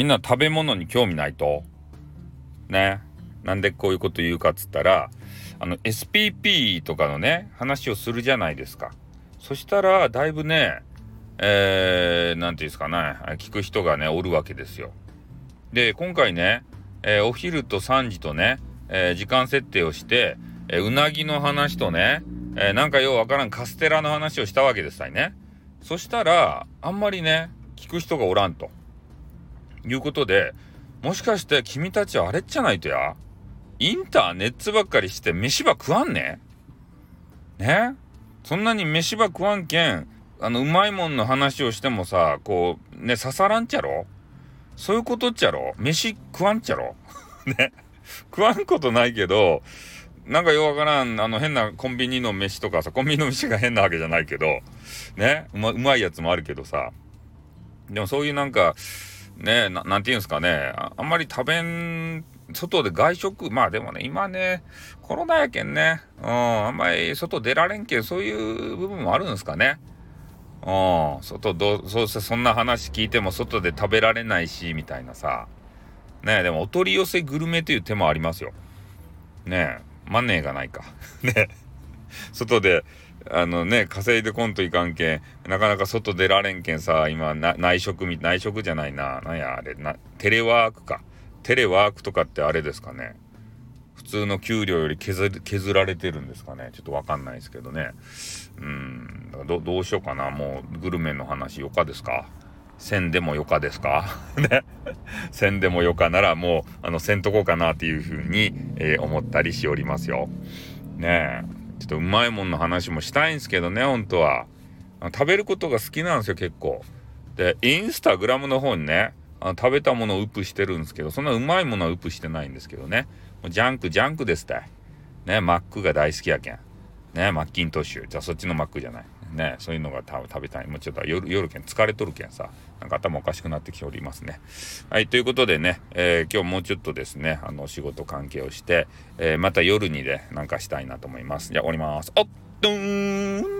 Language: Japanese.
みんな食べ物に興味ないと？ね。なんでこういうこと言うかっつったらあの SPP とかのね話をするじゃないですか。そしたらだいぶねえー、ていうんですかね。聞く人がねおるわけですよ。で今回ね、えー、お昼と3時とね、えー、時間設定をして、えうなぎの話とね、えなんかようわからんカステラの話をしたわけですね。そしたらあんまりね聞く人がおらんと。いうことでもしかして君たちはあれっちゃないとや。インターネットばっかりして飯ば食わんねね？そんなに飯ば食わんけんあのうまいもんの話をしてもさこうね刺さらんちゃろ？そういうことっちゃろ？飯食わんちゃろ？ね？食わんことないけどなんかようわからんあの変なコンビニの飯とかさコンビニの飯が変なわけじゃないけどね？うまうまいやつもあるけどさ。でもそういうなんかねななんて言うんですかねあんまり食べん外で外食、まあでもね、今ね、コロナやけんね、うん、あんまり外出られんけん、そういう部分もあるんですかね。うん、外どう、そうせ、そんな話聞いても外で食べられないし、みたいなさ。ねでもお取り寄せグルメという手もありますよ。ねマネーがないか。ね外で、あのね、稼いでこんといかんけん、なかなか外出られんけんさ、今、内職み、内職じゃないな、なんやあれ、な、テレワークか。テレワークとかってあれですかね。普通の給料より削削られてるんですかね。ちょっとわかんないですけどね。うん。どどうしようかな。もうグルメの話よかですか？線でもよかですか？ね。線でもよかならもうあのせんとこうかなっていうふうに、えー、思ったりしておりますよ。ねえ。ちょっとうまいもんの話もしたいんですけどね本当は。食べることが好きなんですよ結構。でインスタグラムの方にねあの食べたものをアップしてるんですけどそんなうまいものはウップしてないんですけどね。もうジャンクジャンクですって。ねマックが大好きやけん。ねマッキントッシュ。じゃあそっちのマックじゃない。ねそういうのが食べたい。もうちょっと夜やけん疲れとるけんさ。なんか頭おかしくなってきておりますね。はいということでね、えー、今日もうちょっとですねあの仕事関係をして、えー、また夜にねなんかしたいなと思います。じゃあ終わります。おっとーん。